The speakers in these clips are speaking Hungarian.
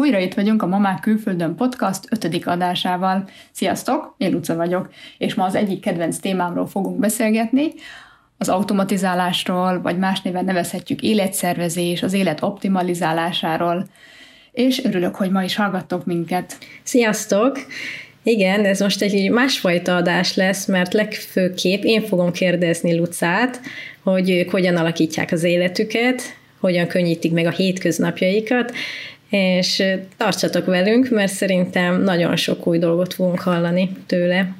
Újra itt vagyunk a Mamák Külföldön podcast ötödik adásával. Sziasztok, én Luca vagyok, és ma az egyik kedvenc témámról fogunk beszélgetni, az automatizálásról, vagy más néven nevezhetjük életszervezés, az élet optimalizálásáról, és örülök, hogy ma is hallgattok minket. Sziasztok! Igen, ez most egy másfajta adás lesz, mert legfőképp én fogom kérdezni Lucát, hogy ők hogyan alakítják az életüket, hogyan könnyítik meg a hétköznapjaikat, és tartsatok velünk, mert szerintem nagyon sok új dolgot fogunk hallani tőle.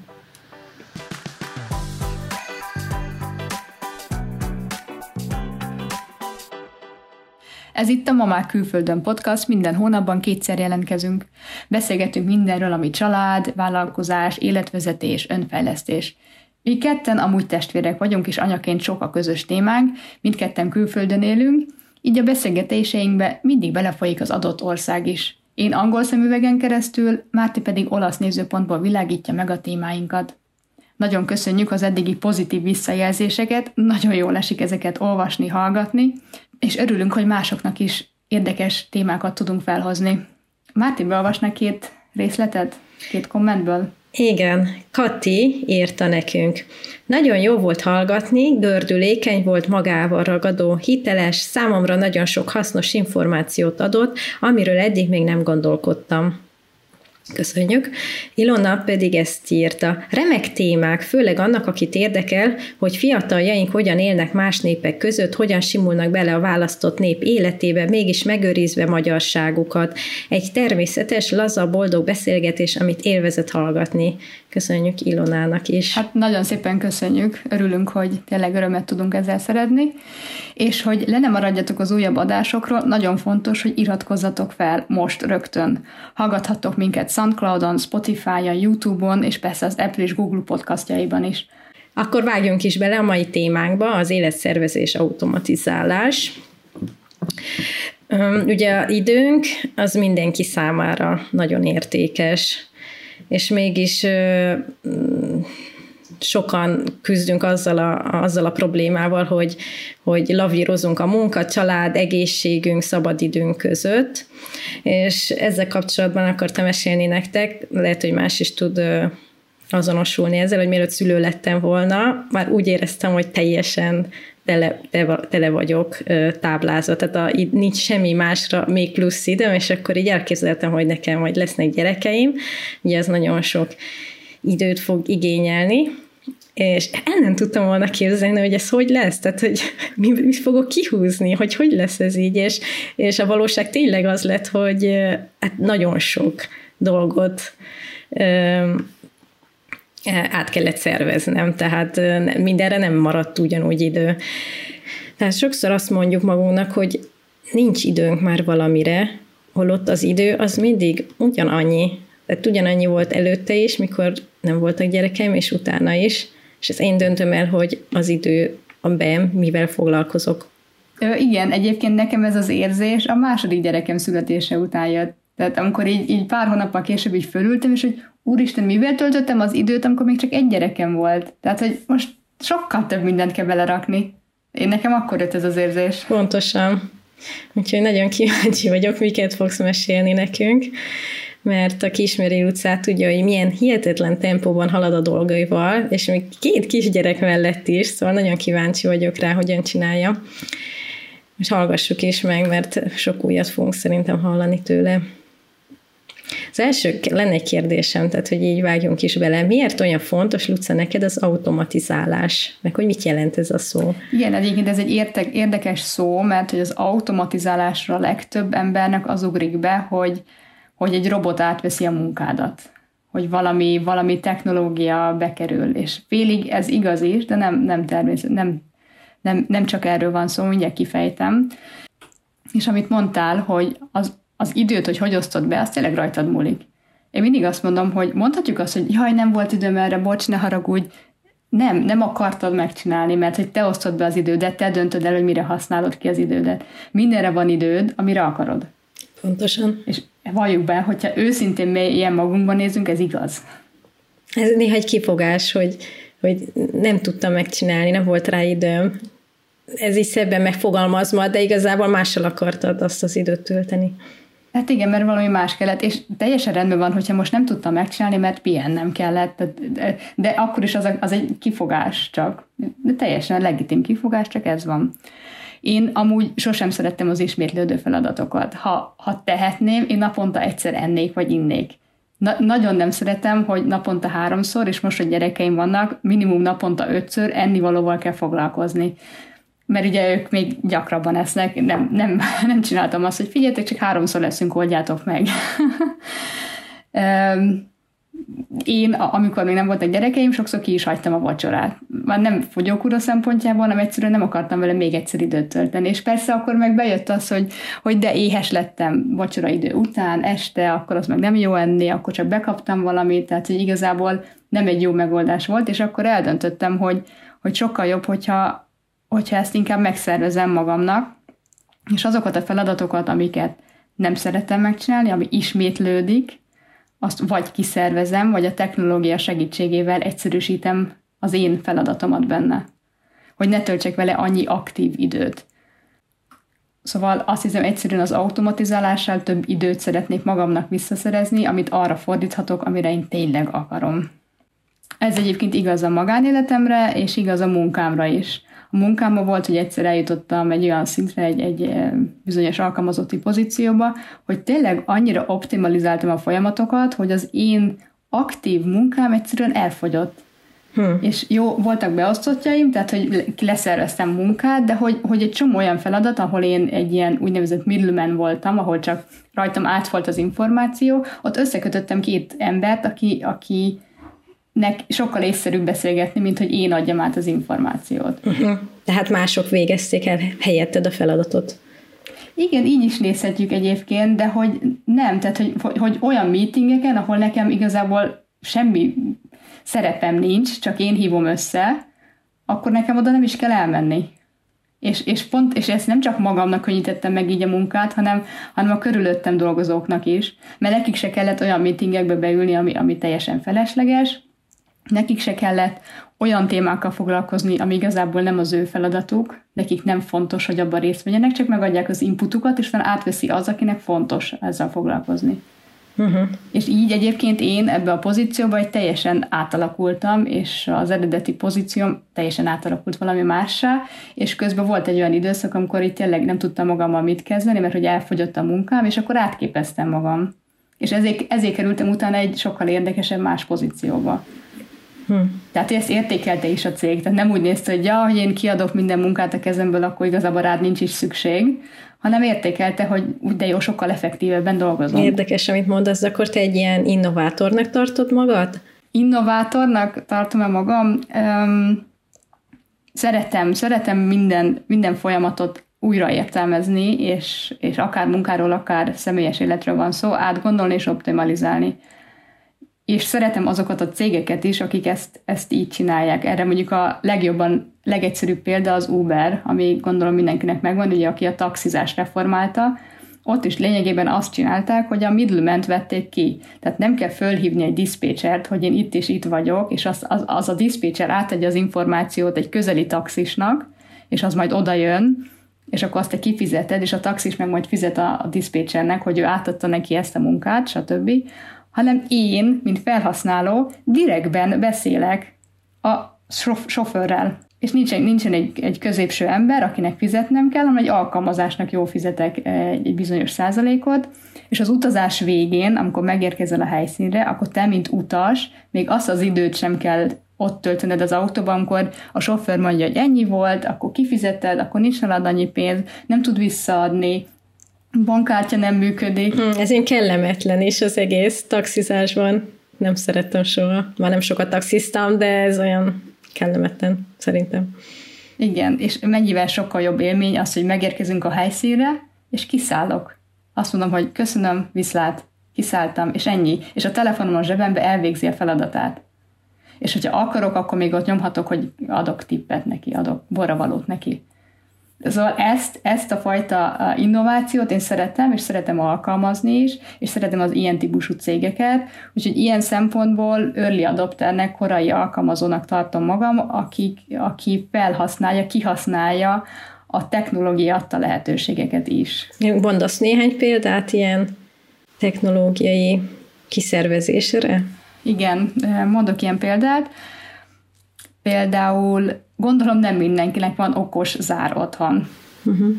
Ez itt a Mamák Külföldön podcast, minden hónapban kétszer jelentkezünk. Beszélgetünk mindenről, ami család, vállalkozás, életvezetés, önfejlesztés. Mi ketten amúgy testvérek vagyunk, és anyaként sok a közös témánk, mindketten külföldön élünk, így a beszélgetéseinkbe mindig belefolyik az adott ország is. Én angol szemüvegen keresztül, Márti pedig olasz nézőpontból világítja meg a témáinkat. Nagyon köszönjük az eddigi pozitív visszajelzéseket, nagyon jól esik ezeket olvasni, hallgatni, és örülünk, hogy másoknak is érdekes témákat tudunk felhozni. Márti, beolvasnak két részletet, két kommentből? Igen, Kati írta nekünk. Nagyon jó volt hallgatni, gördülékeny volt magával ragadó, hiteles, számomra nagyon sok hasznos információt adott, amiről eddig még nem gondolkodtam. Köszönjük. Ilona pedig ezt írta. Remek témák, főleg annak, akit érdekel, hogy fiataljaink hogyan élnek más népek között, hogyan simulnak bele a választott nép életébe, mégis megőrizve magyarságukat. Egy természetes, laza, boldog beszélgetés, amit élvezett hallgatni. Köszönjük Ilonának is. Hát nagyon szépen köszönjük, örülünk, hogy tényleg örömet tudunk ezzel szeretni, és hogy le nem maradjatok az újabb adásokról, nagyon fontos, hogy iratkozzatok fel most rögtön. Hallgathattok minket Soundcloudon, Spotify-on, YouTube-on, és persze az Apple és Google podcastjaiban is. Akkor vágjunk is bele a mai témánkba, az életszervezés automatizálás. Ugye időnk az mindenki számára nagyon értékes, és mégis sokan küzdünk azzal a, azzal a problémával, hogy, hogy lavírozunk a munka, család, egészségünk, szabadidőnk között, és ezzel kapcsolatban akartam mesélni nektek, lehet, hogy más is tud azonosulni ezzel, hogy mielőtt szülő lettem volna, már úgy éreztem, hogy teljesen tele, tele vagyok táblázva, tehát a, így nincs semmi másra még plusz időm, és akkor így elképzeltem, hogy nekem majd lesznek gyerekeim, ugye ez nagyon sok időt fog igényelni, és el nem tudtam volna képzelni, hogy ez hogy lesz, tehát hogy mi, mi fogok kihúzni, hogy hogy lesz ez így, és, és a valóság tényleg az lett, hogy hát nagyon sok dolgot át kellett szerveznem, tehát mindenre nem maradt ugyanúgy idő. Tehát sokszor azt mondjuk magunknak, hogy nincs időnk már valamire, holott az idő az mindig ugyanannyi. Tehát ugyanannyi volt előtte is, mikor nem voltak gyerekeim, és utána is, és ezt én döntöm el, hogy az idő a be, mivel foglalkozok. Ö, igen, egyébként nekem ez az érzés a második gyerekem születése után jött. Tehát amikor így, így pár hónappal később így fölültem, és hogy úristen, mivel töltöttem az időt, amikor még csak egy gyerekem volt. Tehát, hogy most sokkal több mindent kell belerakni. Én nekem akkor jött ez az érzés. Pontosan. Úgyhogy nagyon kíváncsi vagyok, miket fogsz mesélni nekünk, mert a kismeri utcát tudja, hogy milyen hihetetlen tempóban halad a dolgaival, és még két kisgyerek mellett is, szóval nagyon kíváncsi vagyok rá, hogyan csinálja. És hallgassuk is meg, mert sok újat fogunk szerintem hallani tőle. Az első lenne egy kérdésem, tehát hogy így vágjunk is bele. Miért olyan fontos, Luca, neked az automatizálás? Meg hogy mit jelent ez a szó? Igen, egyébként ez egy értek, érdekes szó, mert hogy az automatizálásra legtöbb embernek az ugrik be, hogy, hogy egy robot átveszi a munkádat hogy valami, valami technológia bekerül, és félig ez igaz is, de nem, nem természet, nem, nem, nem csak erről van szó, mindjárt kifejtem. És amit mondtál, hogy az az időt, hogy hogy osztod be, az tényleg rajtad múlik. Én mindig azt mondom, hogy mondhatjuk azt, hogy jaj, nem volt időm erre, bocs, ne haragudj. Nem, nem akartad megcsinálni, mert hogy te osztod be az idődet, te döntöd el, hogy mire használod ki az idődet. Mindenre van időd, amire akarod. Pontosan. És valljuk be, hogyha őszintén ilyen magunkban nézünk, ez igaz. Ez néha egy kifogás, hogy, hogy nem tudtam megcsinálni, nem volt rá időm. Ez is szebben megfogalmazva, de igazából mással akartad azt az időt tölteni. Hát igen, mert valami más kellett, és teljesen rendben van, hogyha most nem tudtam megcsinálni, mert pihennem kellett, de, de akkor is az, a, az egy kifogás csak. De teljesen legitim kifogás, csak ez van. Én amúgy sosem szerettem az ismétlődő feladatokat. Ha, ha tehetném, én naponta egyszer ennék, vagy innék. Na, nagyon nem szeretem, hogy naponta háromszor, és most, hogy gyerekeim vannak, minimum naponta ötször ennivalóval kell foglalkozni mert ugye ők még gyakrabban esznek, nem, nem, nem csináltam azt, hogy figyeljetek, csak háromszor leszünk, oldjátok meg. Én, amikor még nem voltak gyerekeim, sokszor ki is hagytam a vacsorát. Már nem fogyókúra szempontjából, hanem egyszerűen nem akartam vele még egyszer időt tölteni. És persze akkor meg bejött az, hogy, hogy de éhes lettem vacsora idő után, este, akkor az meg nem jó enni, akkor csak bekaptam valamit, tehát hogy igazából nem egy jó megoldás volt, és akkor eldöntöttem, hogy, hogy sokkal jobb, hogyha hogyha ezt inkább megszervezem magamnak, és azokat a feladatokat, amiket nem szeretem megcsinálni, ami ismétlődik, azt vagy kiszervezem, vagy a technológia segítségével egyszerűsítem az én feladatomat benne. Hogy ne töltsek vele annyi aktív időt. Szóval azt hiszem egyszerűen az automatizálással több időt szeretnék magamnak visszaszerezni, amit arra fordíthatok, amire én tényleg akarom. Ez egyébként igaz a magánéletemre, és igaz a munkámra is a munkámban volt, hogy egyszer eljutottam egy olyan szintre, egy, egy eh, bizonyos alkalmazotti pozícióba, hogy tényleg annyira optimalizáltam a folyamatokat, hogy az én aktív munkám egyszerűen elfogyott. Hmm. És jó, voltak beosztottjaim, tehát hogy leszerveztem munkát, de hogy, hogy egy csomó olyan feladat, ahol én egy ilyen úgynevezett middleman voltam, ahol csak rajtam átfolt az információ, ott összekötöttem két embert, aki, aki nek sokkal észszerűbb beszélgetni, mint hogy én adjam át az információt. Uh-huh. Tehát mások végezték el helyetted a feladatot. Igen, így is nézhetjük egyébként, de hogy nem, tehát hogy, hogy olyan meetingeken, ahol nekem igazából semmi szerepem nincs, csak én hívom össze, akkor nekem oda nem is kell elmenni. És, és pont, és ezt nem csak magamnak könnyítettem meg így a munkát, hanem, hanem a körülöttem dolgozóknak is, mert nekik se kellett olyan meetingekbe beülni, ami, ami teljesen felesleges, Nekik se kellett olyan témákkal foglalkozni, ami igazából nem az ő feladatuk, nekik nem fontos, hogy abban részt vegyenek, csak megadják az inputukat, és utána átveszi az, akinek fontos ezzel foglalkozni. Uh-huh. És így egyébként én ebbe a pozícióba egy teljesen átalakultam, és az eredeti pozícióm teljesen átalakult valami mássá, és közben volt egy olyan időszak, amikor itt tényleg nem tudtam magammal mit kezdeni, mert hogy elfogyott a munkám, és akkor átképeztem magam. És ezért, ezért kerültem utána egy sokkal érdekesebb más pozícióba. Hm. Tehát ezt értékelte is a cég, tehát nem úgy nézte, hogy ja, hogy én kiadok minden munkát a kezemből, akkor igazából rád nincs is szükség, hanem értékelte, hogy úgy de jó, sokkal effektívebben dolgozom. Érdekes, amit mondasz, akkor te egy ilyen innovátornak tartod magad? Innovátornak tartom-e magam? Um, szeretem, szeretem minden, minden folyamatot újra értelmezni, és, és akár munkáról, akár személyes életről van szó, átgondolni és optimalizálni és szeretem azokat a cégeket is, akik ezt, ezt így csinálják. Erre mondjuk a legjobban, legegyszerűbb példa az Uber, ami gondolom mindenkinek megvan, ugye aki a taxizás reformálta, ott is lényegében azt csinálták, hogy a middleman vették ki. Tehát nem kell fölhívni egy diszpécsert, hogy én itt és itt vagyok, és az, az, az a diszpécser átadja az információt egy közeli taxisnak, és az majd oda jön, és akkor azt te kifizeted, és a taxis meg majd fizet a, a diszpécsernek, hogy ő átadta neki ezt a munkát, stb hanem én, mint felhasználó, direktben beszélek a sofőrrel. És nincsen, nincsen egy, egy középső ember, akinek fizetnem kell, hanem egy alkalmazásnak jól fizetek egy, egy bizonyos százalékot, és az utazás végén, amikor megérkezel a helyszínre, akkor te, mint utas, még azt az időt sem kell ott töltened az autóban, amikor a sofőr mondja, hogy ennyi volt, akkor kifizeted, akkor nincs nálad annyi pénz, nem tud visszaadni, bankkártya nem működik. Hmm, ez én kellemetlen is az egész taxizásban. Nem szerettem soha. Már nem sokat taxiztam, de ez olyan kellemetlen szerintem. Igen, és mennyivel sokkal jobb élmény az, hogy megérkezünk a helyszínre, és kiszállok. Azt mondom, hogy köszönöm, viszlát, kiszálltam, és ennyi. És a telefonom a zsebembe elvégzi a feladatát. És hogyha akarok, akkor még ott nyomhatok, hogy adok tippet neki, adok borravalót neki. Szóval ezt, ezt a fajta innovációt én szeretem, és szeretem alkalmazni is, és szeretem az ilyen típusú cégeket, úgyhogy ilyen szempontból early adopternek, korai alkalmazónak tartom magam, aki, aki felhasználja, kihasználja a technológia adta lehetőségeket is. Mondasz néhány példát ilyen technológiai kiszervezésre? Igen, mondok ilyen példát. Például gondolom nem mindenkinek van okos zár otthon. Uh-huh.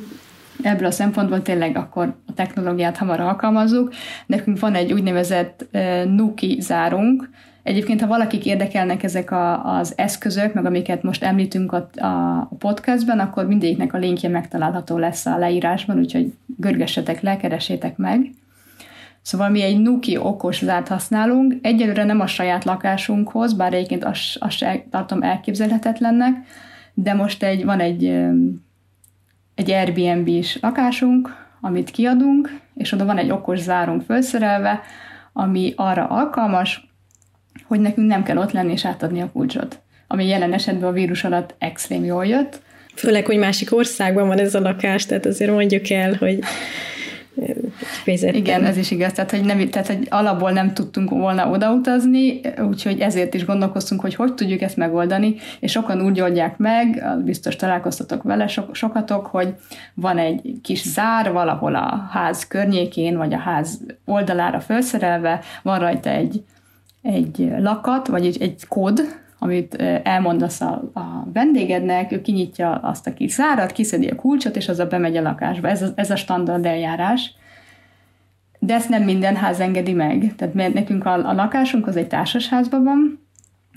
Ebből a szempontból tényleg akkor a technológiát hamar alkalmazzuk. Nekünk van egy úgynevezett uh, Nuki zárunk, Egyébként, ha valakik érdekelnek ezek a, az eszközök, meg amiket most említünk a, a podcastben, akkor mindegyiknek a linkje megtalálható lesz a leírásban, úgyhogy görgessetek le, keresétek meg. Szóval mi egy Nuki okos zárt használunk, egyelőre nem a saját lakásunkhoz, bár egyébként azt, azt tartom elképzelhetetlennek, de most egy, van egy, egy Airbnb-s lakásunk, amit kiadunk, és oda van egy okos zárunk felszerelve, ami arra alkalmas, hogy nekünk nem kell ott lenni és átadni a kulcsot. Ami jelen esetben a vírus alatt extrém jól jött. Főleg, hogy másik országban van ez a lakás, tehát azért mondjuk el, hogy Kifejezetten. Igen, ez is igaz. Tehát hogy, nem, tehát, hogy alapból nem tudtunk volna odautazni, úgyhogy ezért is gondolkoztunk, hogy hogy tudjuk ezt megoldani, és sokan úgy oldják meg, biztos találkoztatok vele so, sokatok, hogy van egy kis zár valahol a ház környékén, vagy a ház oldalára felszerelve, van rajta egy, egy lakat, vagy egy, egy kód, amit elmondasz a, a vendégednek, ő kinyitja azt a kis zárat, kiszedi a kulcsot, és a bemegy a lakásba. Ez a, ez a standard eljárás. De ezt nem minden ház engedi meg. Tehát mert nekünk a, a lakásunk az egy társasházban van,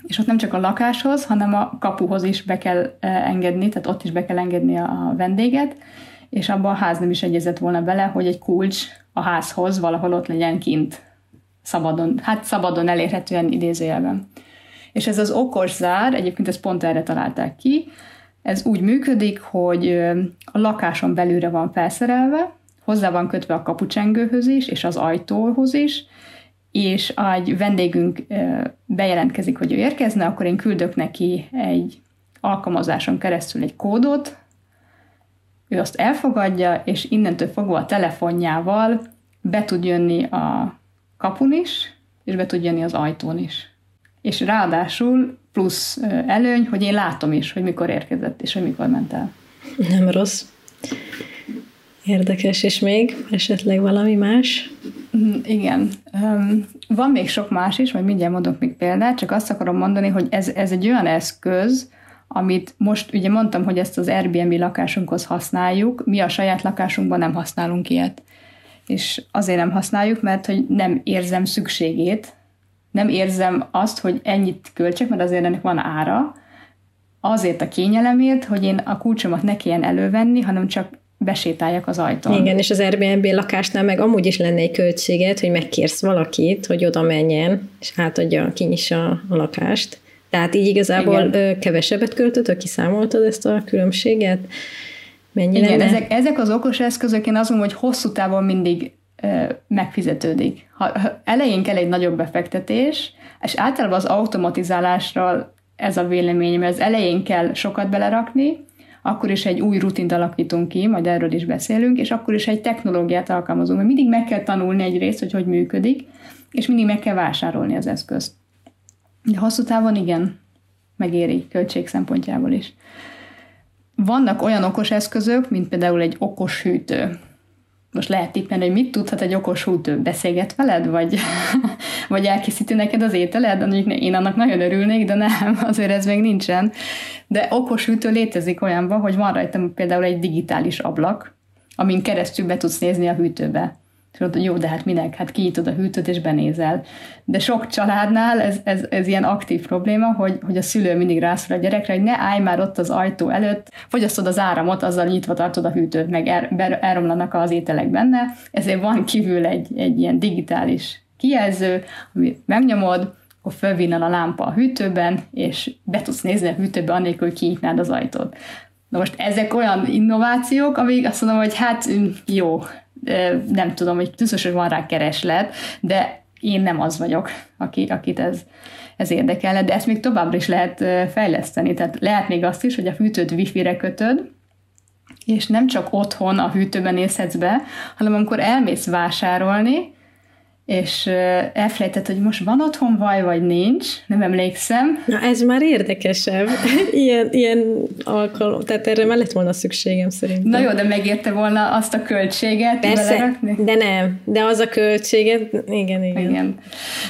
és ott nem csak a lakáshoz, hanem a kapuhoz is be kell engedni, tehát ott is be kell engedni a vendéget, és abban a ház nem is egyezett volna bele, hogy egy kulcs a házhoz valahol ott legyen kint, szabadon, hát szabadon elérhetően idézőjelben. És ez az okos zár, egyébként ezt pont erre találták ki, ez úgy működik, hogy a lakáson belülre van felszerelve, hozzá van kötve a kapucsengőhöz is, és az ajtóhoz is, és egy vendégünk bejelentkezik, hogy ő érkezne, akkor én küldök neki egy alkalmazáson keresztül egy kódot, ő azt elfogadja, és innentől fogva a telefonjával be tud jönni a kapun is, és be tud jönni az ajtón is és ráadásul plusz előny, hogy én látom is, hogy mikor érkezett, és hogy mikor ment el. Nem rossz. Érdekes, és még esetleg valami más? Mm, igen. Van még sok más is, majd mindjárt mondok még példát, csak azt akarom mondani, hogy ez, ez egy olyan eszköz, amit most ugye mondtam, hogy ezt az Airbnb lakásunkhoz használjuk, mi a saját lakásunkban nem használunk ilyet. És azért nem használjuk, mert hogy nem érzem szükségét nem érzem azt, hogy ennyit költsek, mert azért ennek van ára, azért a kényelemért, hogy én a kulcsomat ne kelljen elővenni, hanem csak besétáljak az ajtón. Igen, és az Airbnb lakásnál meg amúgy is lenne egy költséget, hogy megkérsz valakit, hogy oda menjen, és átadja, kinyissa a lakást. Tehát így igazából Igen. kevesebbet költöttök, kiszámoltad ezt a különbséget? Mennyi Igen, lenne? ezek, ezek az okos eszközök, én azt mondom, hogy hosszú távon mindig megfizetődik. Ha, ha elején kell egy nagyobb befektetés, és általában az automatizálásról ez a véleményem, mert az elején kell sokat belerakni, akkor is egy új rutint alakítunk ki, majd erről is beszélünk, és akkor is egy technológiát alkalmazunk, mert mindig meg kell tanulni egy részt, hogy hogy működik, és mindig meg kell vásárolni az eszközt. De hosszú távon igen, megéri költség szempontjából is. Vannak olyan okos eszközök, mint például egy okos hűtő most lehet tippelni, hogy mit tudhat egy okos hútő, beszélget veled, vagy, vagy elkészíti neked az ételed, mondjuk én annak nagyon örülnék, de nem, azért ez még nincsen. De okos hűtő létezik olyanban, hogy van rajta például egy digitális ablak, amin keresztül be tudsz nézni a hűtőbe. És mondod, jó, de hát minek? Hát kinyitod a hűtőt és benézel. De sok családnál ez, ez, ez ilyen aktív probléma, hogy, hogy a szülő mindig rászól a gyerekre, hogy ne állj már ott az ajtó előtt, fogyasztod az áramot, azzal nyitva tartod a hűtőt, meg el, elromlanak az ételek benne. Ezért van kívül egy, egy ilyen digitális kijelző, amit megnyomod, akkor fölvinnal a lámpa a hűtőben, és be tudsz nézni a hűtőbe, annélkül, hogy kinyitnád az ajtót. Na most ezek olyan innovációk, amik azt mondom, hogy hát jó, nem tudom, hogy biztos, van rá kereslet, de én nem az vagyok, aki, akit ez, ez érdekelne, de ezt még továbbra is lehet fejleszteni. Tehát lehet még azt is, hogy a fűtőt wifi-re kötöd, és nem csak otthon a hűtőben nézhetsz be, hanem amikor elmész vásárolni, és elfelejtett, hogy most van otthon vaj, vagy nincs, nem emlékszem. Na ez már érdekesebb, ilyen, ilyen alkalom, tehát erre már lett volna szükségem szerintem. Na jó, de megérte volna azt a költséget Persze, de nem, de az a költséget, igen, igen. igen.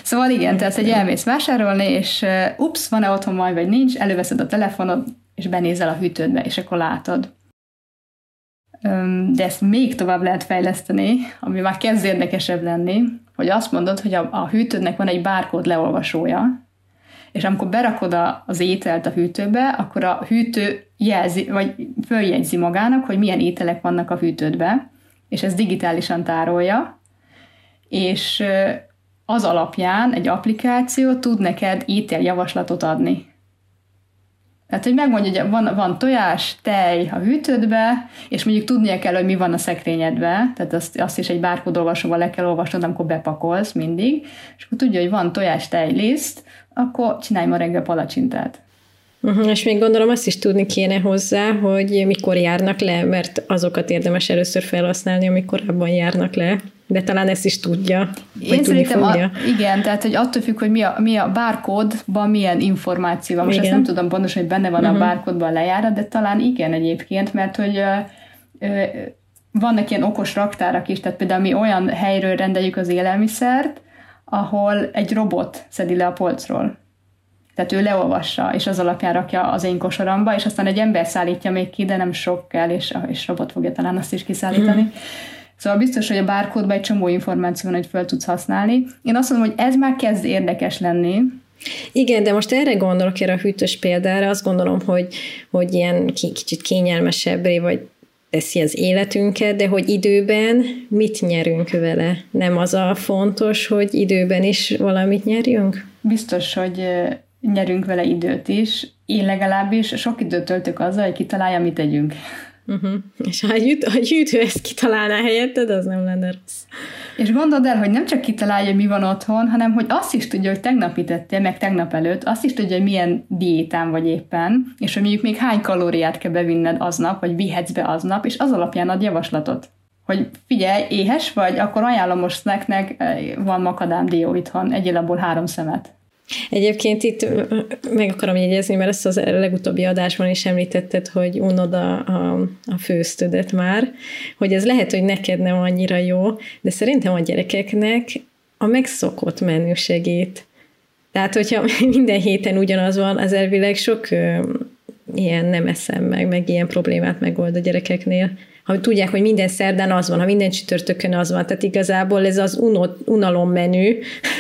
Szóval igen, tehát egy elmész vásárolni, és ups, van-e otthon vaj, vagy nincs, előveszed a telefonod, és benézel a hűtődbe, és akkor látod de ezt még tovább lehet fejleszteni, ami már kezd érdekesebb lenni, hogy azt mondod, hogy a, a hűtődnek van egy bárkód leolvasója, és amikor berakod a, az ételt a hűtőbe, akkor a hűtő jelzi, vagy följegyzi magának, hogy milyen ételek vannak a hűtődbe, és ez digitálisan tárolja, és az alapján egy applikáció tud neked ételjavaslatot adni. Tehát, hogy megmondja, hogy van, van tojás, tej a hűtődbe, és mondjuk tudnia kell, hogy mi van a szekrényedbe, tehát azt, azt is egy bárkód le kell olvasnod, amikor bepakolsz mindig, és akkor tudja, hogy van tojás, tej, liszt, akkor csinálj ma reggel palacsintát. Uh-huh, és még gondolom azt is tudni kéne hozzá, hogy mikor járnak le, mert azokat érdemes először felhasználni, amikor korábban járnak le. De talán ezt is tudja. Én szerintem a, igen, tehát hogy attól függ, hogy mi a, mi a bárkódban milyen információ van. Most igen. ezt nem tudom pontosan, hogy benne van uh-huh. a mhm. bárkódban lejárat, de talán igen egyébként, mert hogy ö, ö, vannak ilyen okos raktárak is, tehát például mi olyan helyről rendeljük az élelmiszert, ahol egy robot szedi le a polcról. Tehát ő leolvassa, és az alapján rakja az én kosaramba, és aztán egy ember szállítja még ki, de nem sok kell, és, és robot fogja talán azt is kiszállítani. Mm. Szóval biztos, hogy a bárkódban egy csomó információ van, hogy fel tudsz használni. Én azt mondom, hogy ez már kezd érdekes lenni, igen, de most erre gondolok, erre a hűtős példára, azt gondolom, hogy, hogy ilyen kicsit kényelmesebbré, vagy teszi az életünket, de hogy időben mit nyerünk vele? Nem az a fontos, hogy időben is valamit nyerjünk? Biztos, hogy nyerünk vele időt is. Én legalábbis sok időt töltök azzal, hogy kitalálja, mit tegyünk. Uh-huh. És ha egy, ha egy hűtő ezt kitalálná helyetted, az nem lenne rossz. És gondold el, hogy nem csak kitalálja, mi van otthon, hanem hogy azt is tudja, hogy tegnap mit ettél, meg tegnap előtt, azt is tudja, hogy milyen diétán vagy éppen, és hogy mondjuk még hány kalóriát kell bevinned aznap, vagy vihetsz be aznap, és az alapján ad javaslatot. Hogy figyelj, éhes vagy, akkor ajánlom most snacknek, eh, van makadám dió itthon, egyél abból három szemet. Egyébként itt meg akarom jegyezni, mert ezt az legutóbbi adásban is említetted, hogy unod a, a, a főztödet már, hogy ez lehet, hogy neked nem annyira jó, de szerintem a gyerekeknek a megszokott menü segít. Tehát, hogyha minden héten ugyanaz van, az elvileg sok ilyen nem eszem meg, meg ilyen problémát megold a gyerekeknél ha tudják, hogy minden szerdán az van, ha minden csütörtökön az van, tehát igazából ez az unot, unalom menü,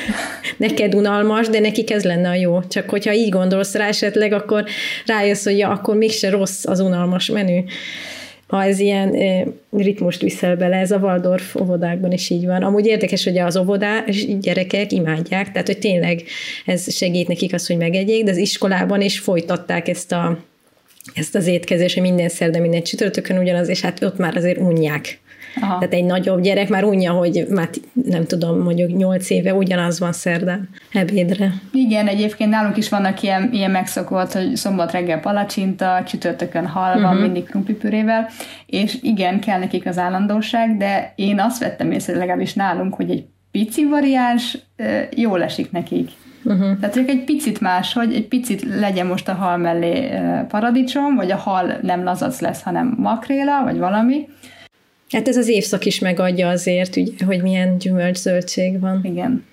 neked unalmas, de nekik ez lenne a jó. Csak hogyha így gondolsz rá esetleg, akkor rájössz, hogy ja, akkor mégse rossz az unalmas menü ha ez ilyen ritmust viszel bele, ez a Waldorf óvodákban is így van. Amúgy érdekes, hogy az óvodás gyerekek imádják, tehát hogy tényleg ez segít nekik az, hogy megegyék, de az iskolában is folytatták ezt a ezt az étkezés, minden szerde, minden csütörtökön ugyanaz, és hát ott már azért unják. Aha. Tehát egy nagyobb gyerek már unja, hogy már nem tudom, mondjuk nyolc éve ugyanaz van szerdán ebédre. Igen, egyébként nálunk is vannak ilyen, ilyen megszokott, hogy szombat reggel palacsinta, csütörtökön hal van, uh-huh. mindig krumplipürével, és igen, kell nekik az állandóság, de én azt vettem észre legalábbis nálunk, hogy egy pici variáns jól esik nekik. Uh-huh. Tehát csak egy picit más, hogy egy picit legyen most a hal mellé paradicsom, vagy a hal nem lazac lesz, hanem makréla, vagy valami. Hát ez az évszak is megadja azért, ugye, hogy milyen gyümölcszöldség van. Igen.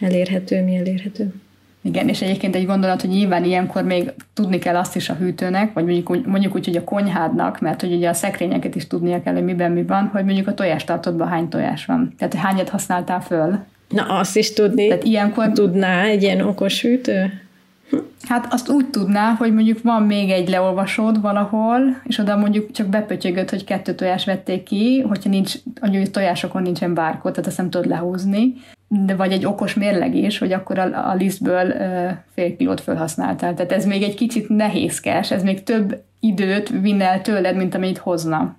Elérhető, mi elérhető. Igen, és egyébként egy gondolat, hogy nyilván ilyenkor még tudni kell azt is a hűtőnek, vagy mondjuk, mondjuk úgy, hogy a konyhádnak, mert hogy ugye a szekrényeket is tudnia kell, hogy miben mi van, hogy mondjuk a tojástartódban hány tojás van. Tehát hányat használtál föl, Na, azt is tudni. Tehát ilyenkor tudná egy ilyen okos hűtő? Hát azt úgy tudná, hogy mondjuk van még egy leolvasód valahol, és oda mondjuk csak bepötyögött, hogy kettő tojás vették ki, hogyha nincs, a tojásokon nincsen bárkod, tehát azt nem tudod lehúzni, de vagy egy okos mérleg is, hogy akkor a, a lisztből uh, fél kilót felhasználtál. Tehát ez még egy kicsit nehézkes, ez még több időt vinne el tőled, mint amit hozna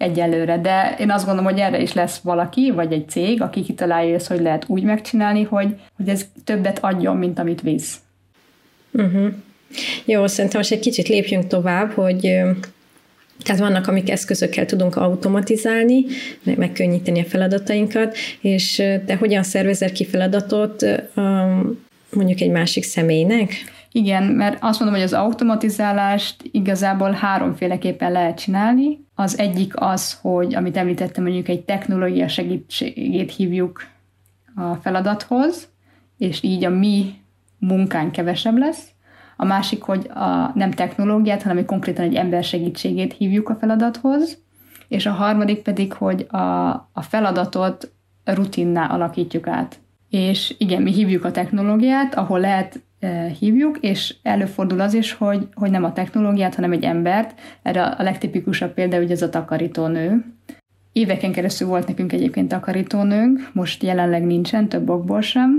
egyelőre, de én azt gondolom, hogy erre is lesz valaki, vagy egy cég, aki kitalálja ezt, hogy lehet úgy megcsinálni, hogy, hogy ez többet adjon, mint amit visz. Uh-huh. Jó, szerintem most egy kicsit lépjünk tovább, hogy Tehát vannak, amik eszközökkel tudunk automatizálni, megkönnyíteni a feladatainkat, és te hogyan szervezel ki feladatot mondjuk egy másik személynek? Igen, mert azt mondom, hogy az automatizálást igazából háromféleképpen lehet csinálni. Az egyik az, hogy amit említettem, mondjuk egy technológia segítségét hívjuk a feladathoz, és így a mi munkánk kevesebb lesz. A másik, hogy a, nem technológiát, hanem konkrétan egy ember segítségét hívjuk a feladathoz. És a harmadik pedig, hogy a, a feladatot rutinná alakítjuk át. És igen, mi hívjuk a technológiát, ahol lehet hívjuk, és előfordul az is, hogy, hogy nem a technológiát, hanem egy embert. Erre a legtipikusabb példa ugye ez a takarítónő. Éveken keresztül volt nekünk egyébként takarítónőnk, most jelenleg nincsen, több okból sem.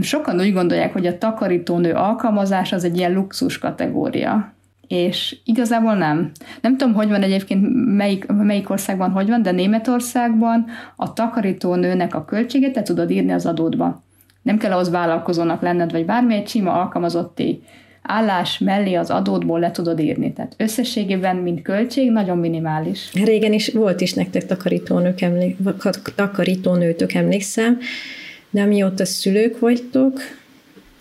Sokan úgy gondolják, hogy a takarítónő alkalmazás az egy ilyen luxus kategória. És igazából nem. Nem tudom, hogy van egyébként, melyik, melyik országban hogy van, de Németországban a takarítónőnek a költséget te tudod írni az adódba. Nem kell ahhoz vállalkozónak lenned, vagy bármi, egy sima alkalmazotti állás mellé az adódból le tudod írni. Tehát összességében, mint költség, nagyon minimális. Régen is volt is nektek takarítónők, emlék, takarítónőtök, emlékszem, de mióta szülők vagytok,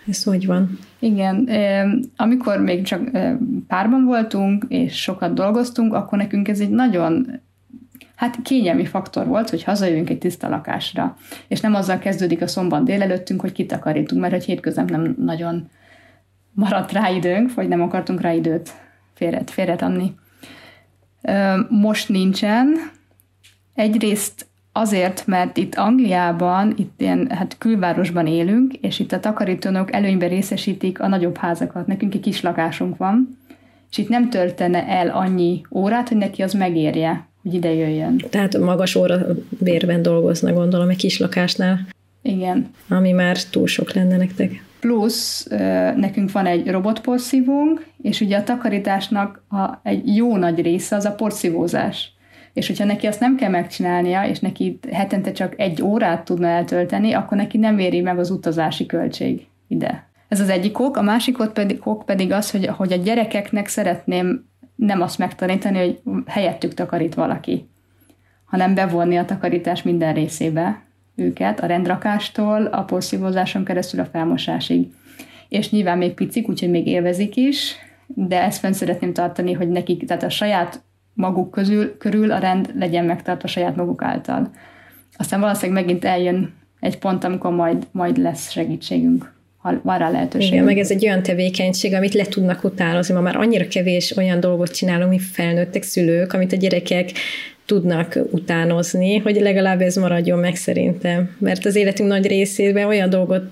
ez hogy van? Igen, amikor még csak párban voltunk, és sokat dolgoztunk, akkor nekünk ez egy nagyon hát kényelmi faktor volt, hogy hazajövünk egy tiszta lakásra. És nem azzal kezdődik a szombat délelőttünk, hogy kitakarítunk, mert hogy hétköznap nem nagyon maradt rá időnk, vagy nem akartunk rá időt félret, félretenni. Most nincsen. Egyrészt azért, mert itt Angliában, itt ilyen hát külvárosban élünk, és itt a takarítónok előnyben részesítik a nagyobb házakat. Nekünk egy kis lakásunk van, és itt nem töltene el annyi órát, hogy neki az megérje hogy ide jöjjön. Tehát magas óra bérben dolgozna, gondolom, egy kis lakásnál. Igen. Ami már túl sok lenne nektek. Plusz nekünk van egy robotporszívónk, és ugye a takarításnak a, egy jó nagy része az a porszívózás. És hogyha neki azt nem kell megcsinálnia, és neki hetente csak egy órát tudna eltölteni, akkor neki nem éri meg az utazási költség ide. Ez az egyik ok, a másik ok pedig, ok pedig az, hogy, hogy a gyerekeknek szeretném nem azt megtanítani, hogy helyettük takarít valaki, hanem bevonni a takarítás minden részébe őket, a rendrakástól, a porszívózáson keresztül a felmosásig. És nyilván még picik, úgyhogy még élvezik is, de ezt fenn szeretném tartani, hogy nekik, tehát a saját maguk közül, körül a rend legyen megtartva saját maguk által. Aztán valószínűleg megint eljön egy pont, amikor majd, majd lesz segítségünk ha van rá lehetőség. Igen, meg ez egy olyan tevékenység, amit le tudnak utánozni. Ma már annyira kevés olyan dolgot csinálunk, mi felnőttek szülők, amit a gyerekek tudnak utánozni, hogy legalább ez maradjon meg szerintem. Mert az életünk nagy részében olyan dolgot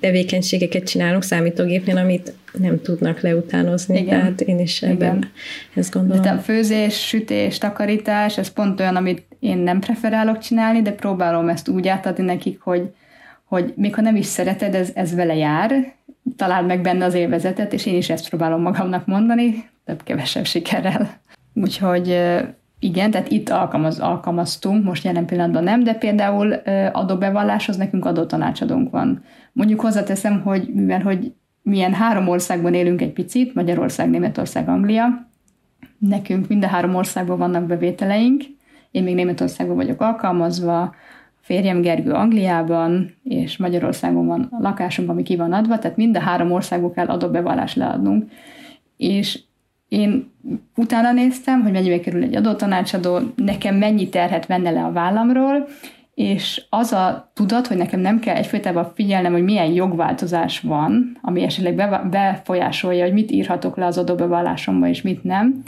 tevékenységeket csinálunk számítógépnél, amit nem tudnak leutánozni. Igen. Tehát én is ebben Igen. ezt gondolom. De a főzés, sütés, takarítás, ez pont olyan, amit én nem preferálok csinálni, de próbálom ezt úgy átadni nekik, hogy hogy még ha nem is szereted, ez, ez vele jár, találd meg benne az élvezetet, és én is ezt próbálom magamnak mondani, több-kevesebb sikerrel. Úgyhogy igen, tehát itt alkalmaz, alkalmaztunk, most jelen pillanatban nem, de például adóbevalláshoz nekünk adótanácsadónk van. Mondjuk hozzáteszem, hogy mivel hogy milyen három országban élünk egy picit, Magyarország, Németország, Anglia, nekünk mind a három országban vannak bevételeink, én még Németországban vagyok alkalmazva, férjem Gergő Angliában, és Magyarországon van a lakásunk, ami ki van adva, tehát mind a három országból kell adóbevallást leadnunk. És én utána néztem, hogy mennyibe kerül egy adótanácsadó, nekem mennyi terhet venne le a vállamról, és az a tudat, hogy nekem nem kell egyfajtában figyelnem, hogy milyen jogváltozás van, ami esetleg befolyásolja, hogy mit írhatok le az adóbevallásomba, és mit nem,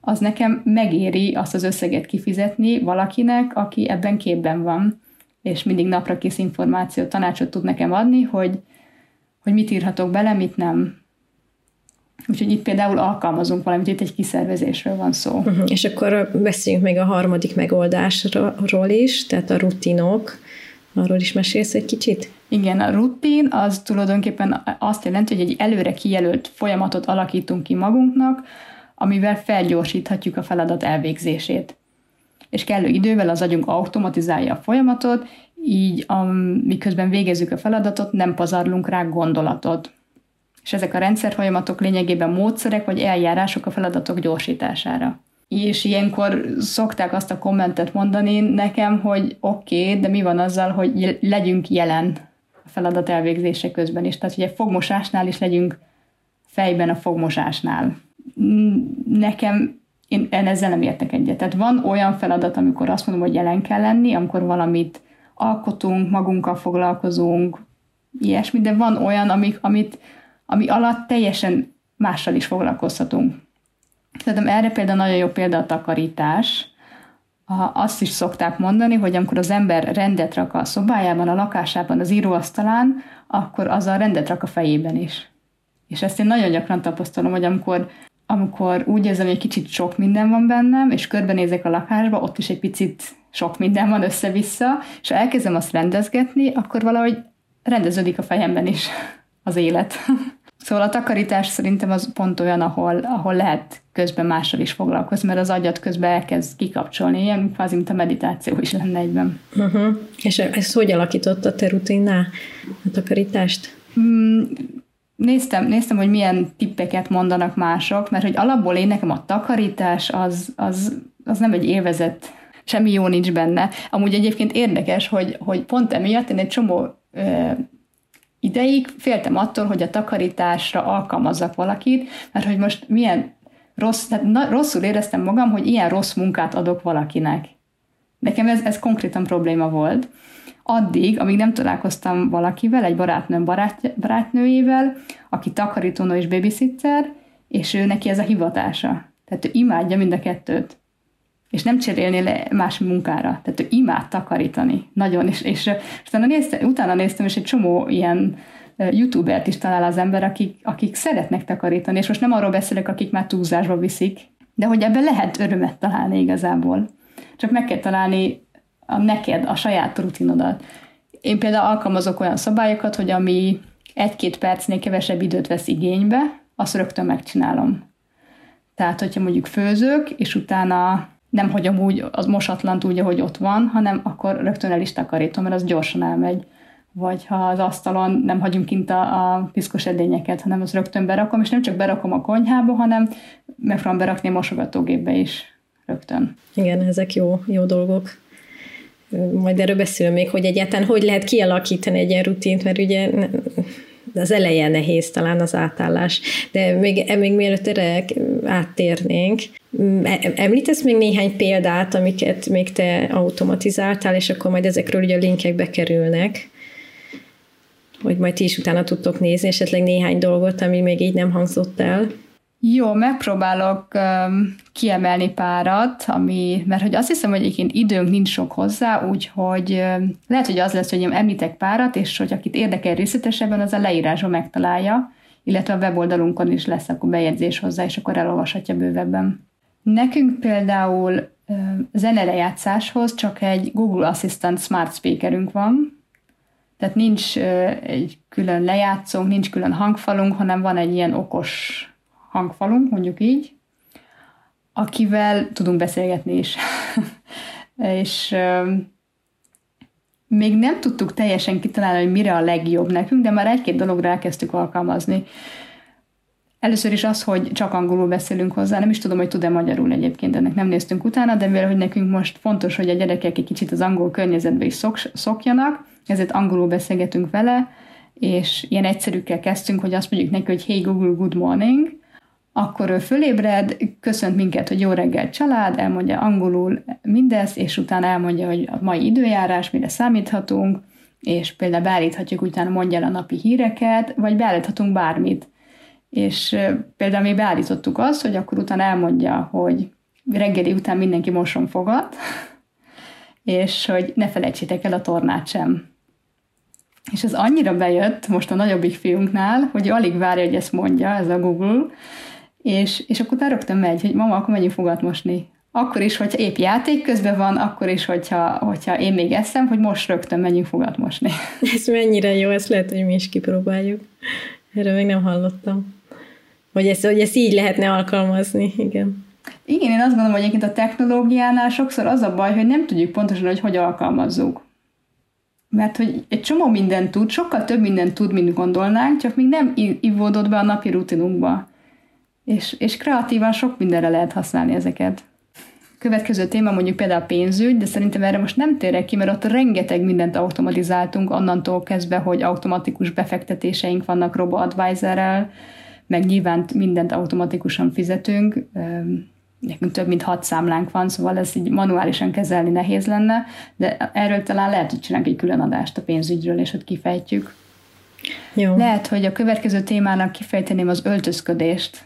az nekem megéri azt az összeget kifizetni valakinek, aki ebben képben van és mindig napra kész információt, tanácsot tud nekem adni, hogy, hogy mit írhatok bele, mit nem. Úgyhogy itt például alkalmazunk valamit, itt egy kiszervezésről van szó. Uh-huh. És akkor beszéljünk még a harmadik megoldásról is, tehát a rutinok. Arról is mesélsz egy kicsit? Igen, a rutin az tulajdonképpen azt jelenti, hogy egy előre kijelölt folyamatot alakítunk ki magunknak, amivel felgyorsíthatjuk a feladat elvégzését és kellő idővel az agyunk automatizálja a folyamatot, így a, miközben végezzük a feladatot, nem pazarlunk rá gondolatot. És ezek a rendszerfolyamatok lényegében módszerek vagy eljárások a feladatok gyorsítására. és ilyenkor szokták azt a kommentet mondani nekem, hogy oké, okay, de mi van azzal, hogy legyünk jelen a feladat elvégzése közben is. Tehát, egy fogmosásnál is legyünk fejben a fogmosásnál. Nekem én, én ezzel nem értek egyet. Tehát van olyan feladat, amikor azt mondom, hogy jelen kell lenni, amikor valamit alkotunk, magunkkal foglalkozunk, ilyesmi, de van olyan, amik, amit, ami alatt teljesen mással is foglalkozhatunk. Szerintem erre például nagyon jó példa a takarítás. Azt is szokták mondani, hogy amikor az ember rendet rak a szobájában, a lakásában, az íróasztalán, akkor az a rendet rak a fejében is. És ezt én nagyon gyakran tapasztalom, hogy amikor, amikor úgy érzem, hogy egy kicsit sok minden van bennem, és körbenézek a lakásba, ott is egy picit sok minden van össze-vissza, és ha elkezdem azt rendezgetni, akkor valahogy rendeződik a fejemben is az élet. Szóval a takarítás szerintem az pont olyan, ahol, ahol lehet közben mással is foglalkozni, mert az agyat közben elkezd kikapcsolni, ilyen kvázi, mint a meditáció is lenne egyben. Uh-huh. És ezt hogy alakította a te rutinnál, a takarítást? Mm, néztem, néztem, hogy milyen tippeket mondanak mások, mert hogy alapból én nekem a takarítás az, az, az nem egy élvezet, semmi jó nincs benne. Amúgy egyébként érdekes, hogy, hogy pont emiatt én egy csomó ö, ideig féltem attól, hogy a takarításra alkalmazzak valakit, mert hogy most milyen rossz, tehát na, rosszul éreztem magam, hogy ilyen rossz munkát adok valakinek. Nekem ez, ez konkrétan probléma volt. Addig, amíg nem találkoztam valakivel, egy barátnőm barát, barátnőjével, aki takarítónő és babysitter, és ő neki ez a hivatása. Tehát ő imádja mind a kettőt és nem cserélni le más munkára. Tehát ő imád takarítani. Nagyon, és, és, és utána, néztem, utána néztem, és egy csomó ilyen youtubert is talál az ember, akik, akik szeretnek takarítani, és most nem arról beszélek, akik már túlzásba viszik, de hogy ebben lehet örömet találni igazából. Csak meg kell találni a neked, a saját rutinodat. Én például alkalmazok olyan szabályokat, hogy ami egy-két percnél kevesebb időt vesz igénybe, azt rögtön megcsinálom. Tehát, hogyha mondjuk főzök, és utána nem hagyom úgy az mosatlant úgy, ahogy ott van, hanem akkor rögtön el is takarítom, mert az gyorsan elmegy. Vagy ha az asztalon nem hagyunk kint a, a piszkos edényeket, hanem az rögtön berakom, és nem csak berakom a konyhába, hanem megpróbálom berakni a mosogatógépbe is rögtön. Igen, ezek jó, jó dolgok. Majd erről beszél még, hogy egyáltalán hogy lehet kialakítani egy ilyen rutint, mert ugye az eleje nehéz talán az átállás. De még, még mielőtt erre áttérnénk, e, említesz még néhány példát, amiket még te automatizáltál, és akkor majd ezekről ugye a linkek bekerülnek, hogy majd ti is utána tudtok nézni esetleg néhány dolgot, ami még így nem hangzott el. Jó, megpróbálok um, kiemelni párat, ami, mert hogy azt hiszem, hogy egyébként időnk nincs sok hozzá, úgyhogy um, lehet, hogy az lesz, hogy én említek párat, és hogy akit érdekel részletesebben, az a leírásban megtalálja, illetve a weboldalunkon is lesz akkor bejegyzés hozzá, és akkor elolvashatja bővebben. Nekünk például um, zenelejátszáshoz csak egy Google Assistant Smart Speakerünk van, tehát nincs egy külön lejátszónk, nincs külön hangfalunk, hanem van egy ilyen okos hangfalunk, mondjuk így, akivel tudunk beszélgetni is. és még nem tudtuk teljesen kitalálni, hogy mire a legjobb nekünk, de már egy-két dologra elkezdtük alkalmazni. Először is az, hogy csak angolul beszélünk hozzá, nem is tudom, hogy tud-e magyarul egyébként, ennek nem néztünk utána, de mivel hogy nekünk most fontos, hogy a gyerekek egy kicsit az angol környezetbe is szok, szokjanak, ezért angolul beszélgetünk vele, és ilyen egyszerűkkel kezdtünk, hogy azt mondjuk neki, hogy hey Google, good morning, akkor ő fölébred, köszönt minket, hogy jó reggel család, elmondja angolul mindezt, és utána elmondja, hogy a mai időjárás, mire számíthatunk, és például beállíthatjuk, utána mondja el a napi híreket, vagy beállíthatunk bármit. És például mi beállítottuk azt, hogy akkor utána elmondja, hogy reggeli után mindenki moson fogat, és hogy ne felejtsétek el a tornát sem. És ez annyira bejött most a nagyobbik fiunknál, hogy alig várja, hogy ezt mondja, ez a Google, és, és akkor utána rögtön megy, hogy mama, akkor menjünk fogat mosni. Akkor is, hogyha épp játék közben van, akkor is, hogyha, hogyha én még eszem, hogy most rögtön menjünk fogat mosni. Ez mennyire jó, ezt lehet, hogy mi is kipróbáljuk. Erről még nem hallottam. Hogy ezt, hogy ezt így lehetne alkalmazni, igen. Igen, én azt gondolom, hogy egyébként a technológiánál sokszor az a baj, hogy nem tudjuk pontosan, hogy hogy alkalmazzuk. Mert hogy egy csomó mindent tud, sokkal több mindent tud, mint gondolnánk, csak még nem ivódott be a napi rutinunkba és, és kreatívan sok mindenre lehet használni ezeket. Következő téma mondjuk például a pénzügy, de szerintem erre most nem térek ki, mert ott rengeteg mindent automatizáltunk, onnantól kezdve, hogy automatikus befektetéseink vannak robo-advisorrel, meg nyilván mindent automatikusan fizetünk, nekünk több mint hat számlánk van, szóval ez így manuálisan kezelni nehéz lenne, de erről talán lehet, hogy csinálunk egy külön adást a pénzügyről, és ott kifejtjük. Jó. Lehet, hogy a következő témának kifejteném az öltözködést,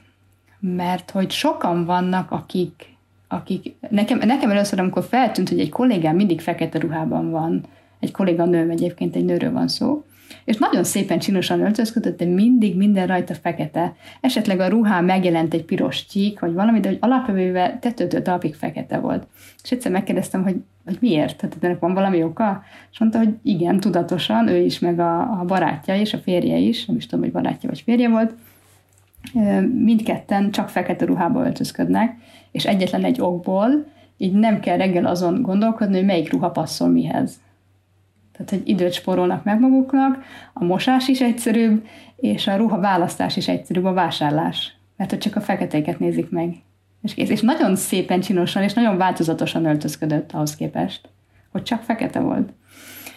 mert hogy sokan vannak, akik, akik nekem, nekem először, amikor feltűnt, hogy egy kollégám mindig fekete ruhában van, egy kolléga nőm egyébként, egy nőről van szó, és nagyon szépen csinosan öltözködött, de mindig minden rajta fekete. Esetleg a ruhán megjelent egy piros csík, vagy valami, de hogy alapvetően tetőtől talpig fekete volt. És egyszer megkérdeztem, hogy, hogy miért? Tehát ennek van valami oka? És mondta, hogy igen, tudatosan, ő is, meg a, a barátja is, a férje is, nem is tudom, hogy barátja vagy férje volt, mindketten csak fekete ruhába öltözködnek, és egyetlen egy okból, így nem kell reggel azon gondolkodni, hogy melyik ruha passzol mihez. Tehát, hogy időt spórolnak meg maguknak, a mosás is egyszerűbb, és a ruha választás is egyszerűbb, a vásárlás. Mert hogy csak a feketéket nézik meg. És kész. És nagyon szépen csinosan, és nagyon változatosan öltözködött ahhoz képest, hogy csak fekete volt.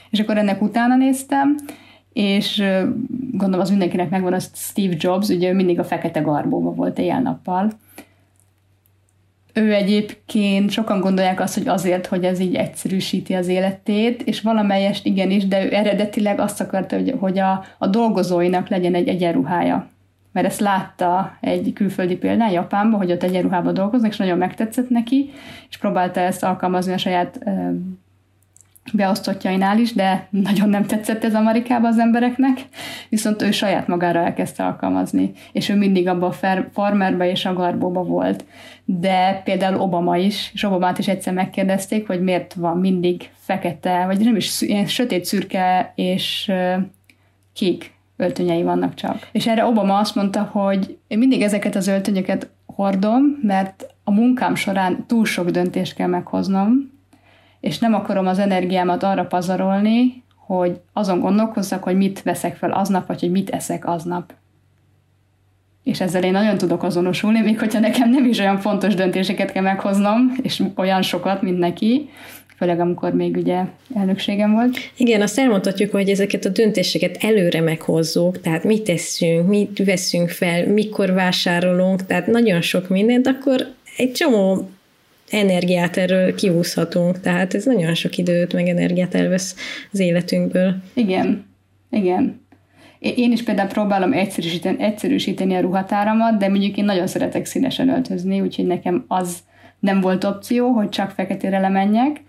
És akkor ennek utána néztem, és gondolom az mindenkinek megvan, az Steve Jobs, ugye mindig a fekete garbóban volt éjjel-nappal, ő egyébként sokan gondolják azt, hogy azért, hogy ez így egyszerűsíti az életét, és valamelyest igenis, de ő eredetileg azt akarta, hogy, hogy a, a dolgozóinak legyen egy egyenruhája. Mert ezt látta egy külföldi példán, Japánban, hogy ott egyenruhában dolgoznak, és nagyon megtetszett neki, és próbálta ezt alkalmazni a saját beosztottjainál is, de nagyon nem tetszett ez Amerikában az embereknek, viszont ő saját magára elkezdte alkalmazni, és ő mindig abban a farmerbe és a garbóba volt. De például Obama is, és Obamát is egyszer megkérdezték, hogy miért van mindig fekete, vagy nem is ilyen sötét szürke és kék öltönyei vannak csak. És erre Obama azt mondta, hogy én mindig ezeket az öltönyöket hordom, mert a munkám során túl sok döntést kell meghoznom, és nem akarom az energiámat arra pazarolni, hogy azon gondolkozzak, hogy mit veszek fel aznap, vagy hogy mit eszek aznap. És ezzel én nagyon tudok azonosulni, még hogyha nekem nem is olyan fontos döntéseket kell meghoznom, és olyan sokat, mint neki, főleg amikor még ugye elnökségem volt. Igen, azt elmondhatjuk, hogy ezeket a döntéseket előre meghozzuk, tehát mit teszünk, mit veszünk fel, mikor vásárolunk, tehát nagyon sok mindent, akkor egy csomó energiát erről kihúzhatunk, tehát ez nagyon sok időt, meg energiát elvesz az életünkből. Igen, igen. Én is például próbálom egyszerűsíteni, egyszerűsíteni a ruhatáramat, de mondjuk én nagyon szeretek színesen öltözni, úgyhogy nekem az nem volt opció, hogy csak feketére lemenjek,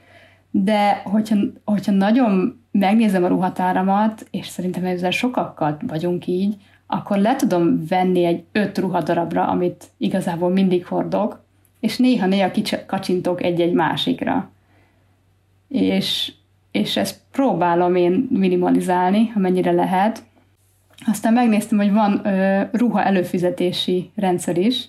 de hogyha, hogyha nagyon megnézem a ruhatáramat, és szerintem ezzel sokakkal vagyunk így, akkor le tudom venni egy öt ruhadarabra, amit igazából mindig hordok, és néha-néha kacsintok egy-egy másikra. És, és ezt próbálom én minimalizálni, amennyire lehet. Aztán megnéztem, hogy van ö, ruha előfizetési rendszer is,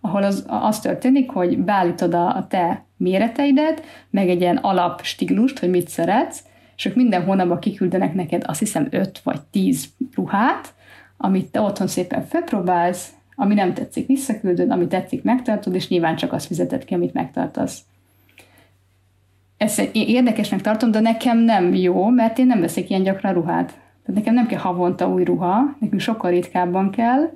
ahol az, az történik, hogy beállítod a, a te méreteidet, meg egy ilyen alap stílust, hogy mit szeretsz, és ők minden hónapban kiküldenek neked azt hiszem 5 vagy 10 ruhát, amit te otthon szépen felpróbálsz, ami nem tetszik, visszaküldöd, ami tetszik, megtartod, és nyilván csak azt fizeted ki, amit megtartasz. Ezt érdekesnek tartom, de nekem nem jó, mert én nem veszek ilyen gyakran ruhát. Tehát nekem nem kell havonta új ruha, nekünk sokkal ritkábban kell,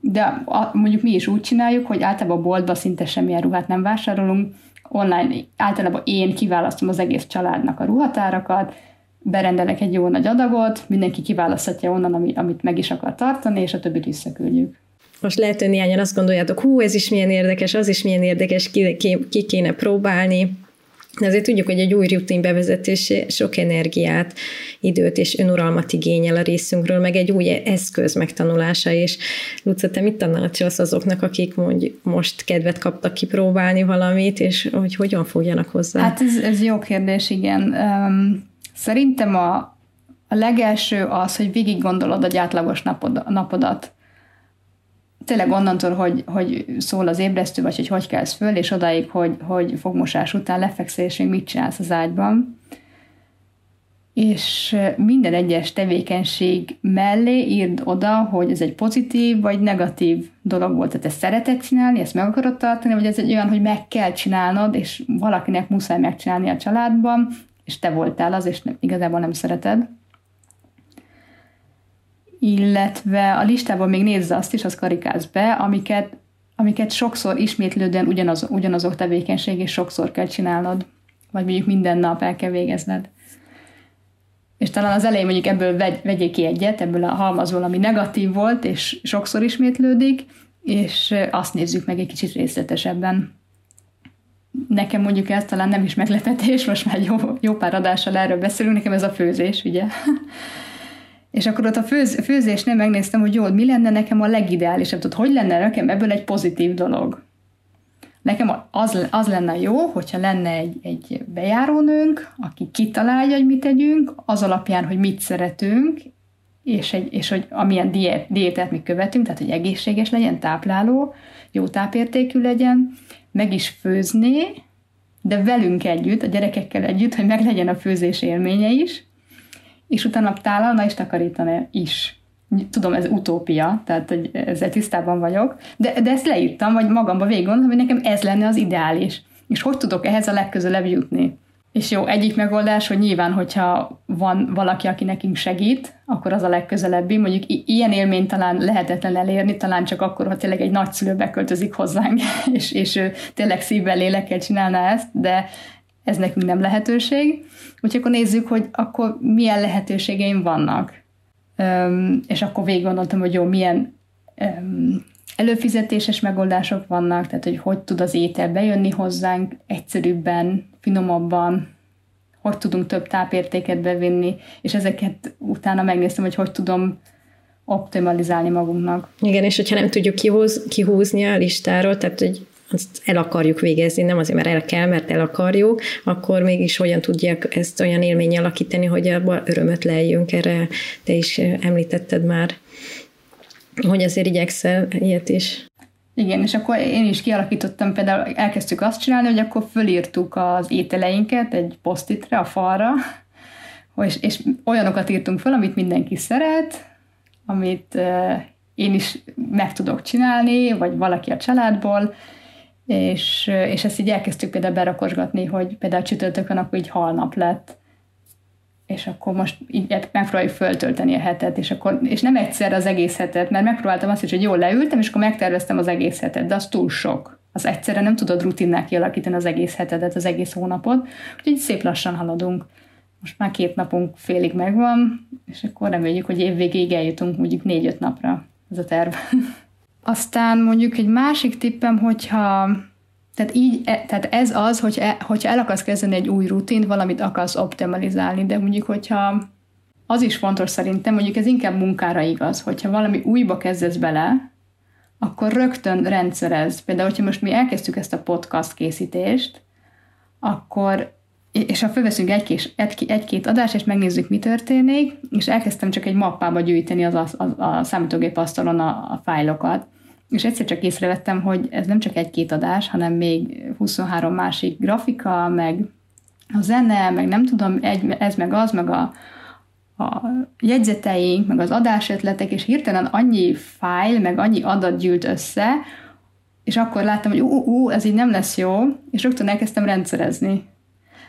de mondjuk mi is úgy csináljuk, hogy általában a boltban szinte semmilyen ruhát nem vásárolunk, online általában én kiválasztom az egész családnak a ruhatárakat, berendelek egy jó nagy adagot, mindenki kiválaszthatja onnan, amit meg is akar tartani, és a többit visszaküldjük most lehet, hogy néhányan azt gondoljátok, hú, ez is milyen érdekes, az is milyen érdekes, ki, ki, ki kéne próbálni, de azért tudjuk, hogy egy új rutin bevezetése sok energiát, időt és önuralmat igényel a részünkről, meg egy új eszköz megtanulása, és Luca, te mit tanácsolsz azoknak, akik mondj, most kedvet kaptak kipróbálni valamit, és hogy hogyan fogjanak hozzá? Hát ez, ez jó kérdés, igen. Um, szerintem a, a legelső az, hogy végig gondolod a átlagos napod, napodat tényleg onnantól, hogy, hogy szól az ébresztő, vagy hogy hogy kelsz föl, és odáig, hogy, hogy fogmosás után lefekszel, és még mit csinálsz az ágyban. és minden egyes tevékenység mellé írd oda, hogy ez egy pozitív vagy negatív dolog volt. Tehát ezt szereted csinálni, ezt meg akarod tartani, vagy ez egy olyan, hogy meg kell csinálnod, és valakinek muszáj megcsinálni a családban, és te voltál az, és igazából nem szereted. Illetve a listában még nézze azt is, az karikálsz be, amiket, amiket sokszor ismétlődően ugyanaz, ugyanazok tevékenység, és sokszor kell csinálnod. Vagy mondjuk minden nap el kell végezned és talán az elején mondjuk ebből vegy, vegyék ki egyet, ebből a halmazból, ami negatív volt, és sokszor ismétlődik, és azt nézzük meg egy kicsit részletesebben. Nekem mondjuk ez talán nem is meglepetés, most már jó, jó pár adással erről beszélünk, nekem ez a főzés, ugye. és akkor ott a főz, főzésnél megnéztem, hogy jó, mi lenne nekem a legideálisabb, tudod, hogy lenne nekem ebből egy pozitív dolog. Nekem az, az lenne jó, hogyha lenne egy, egy bejárónőnk, aki kitalálja, hogy mit tegyünk, az alapján, hogy mit szeretünk, és, egy, és hogy amilyen diét, diétát mi követünk, tehát hogy egészséges legyen, tápláló, jó tápértékű legyen, meg is főzni, de velünk együtt, a gyerekekkel együtt, hogy meg legyen a főzés élménye is, és utána tálalna és takarítani is tudom, ez utópia, tehát hogy ezzel tisztában vagyok, de, de ezt leírtam, vagy magamba végig gondolom, hogy nekem ez lenne az ideális. És hogy tudok ehhez a legközelebb jutni? És jó, egyik megoldás, hogy nyilván, hogyha van valaki, aki nekünk segít, akkor az a legközelebbi. Mondjuk ilyen élményt talán lehetetlen elérni, talán csak akkor, ha tényleg egy nagyszülő beköltözik hozzánk, és, és ő tényleg szívvel, lélekkel csinálná ezt, de ez nekünk nem lehetőség. Úgyhogy akkor nézzük, hogy akkor milyen lehetőségeim vannak és akkor végig gondoltam, hogy jó, milyen előfizetéses megoldások vannak, tehát hogy hogy tud az étel bejönni hozzánk egyszerűbben, finomabban, hogy tudunk több tápértéket bevinni, és ezeket utána megnéztem, hogy hogy tudom optimalizálni magunknak. Igen, és hogyha nem tudjuk kihúz, kihúzni a listáról, tehát hogy azt el akarjuk végezni, nem azért, mert el kell, mert el akarjuk, akkor mégis hogyan tudják ezt olyan élmény alakítani, hogy abban örömöt leljünk, erre te is említetted már, hogy azért igyekszel ilyet is. Igen, és akkor én is kialakítottam, például elkezdtük azt csinálni, hogy akkor fölírtuk az ételeinket egy posztitre a falra, és, és olyanokat írtunk föl, amit mindenki szeret, amit én is meg tudok csinálni, vagy valaki a családból, és, és ezt így elkezdtük például berakosgatni, hogy például csütörtökön akkor így halnap lett, és akkor most így megpróbáljuk föltölteni a hetet, és, akkor, és nem egyszer az egész hetet, mert megpróbáltam azt is, hogy jól leültem, és akkor megterveztem az egész hetet, de az túl sok. Az egyszerre nem tudod rutinná kialakítani az egész hetedet, az egész hónapot, úgyhogy szép lassan haladunk. Most már két napunk félig megvan, és akkor reméljük, hogy évvégéig eljutunk mondjuk négy-öt napra. Ez a terv. Aztán mondjuk egy másik tippem, hogyha tehát, így, e, tehát ez az, hogy e, hogyha el akarsz kezdeni egy új rutint, valamit akarsz optimalizálni, de mondjuk, hogyha az is fontos szerintem, mondjuk ez inkább munkára igaz, hogyha valami újba kezdesz bele, akkor rögtön rendszerez. Például, hogyha most mi elkezdtük ezt a podcast készítést, akkor és ha fölveszünk egy-két, egy-két adást, és megnézzük, mi történik, és elkezdtem csak egy mappába gyűjteni az, az, az a számítógép asztalon a, a fájlokat, és egyszer csak észrevettem, hogy ez nem csak egy-két adás, hanem még 23 másik grafika, meg a zene, meg nem tudom, egy, ez meg az, meg a, a jegyzeteink, meg az adásötletek, és hirtelen annyi fájl, meg annyi adat gyűlt össze, és akkor láttam, hogy ú, ú, ez így nem lesz jó, és rögtön elkezdtem rendszerezni.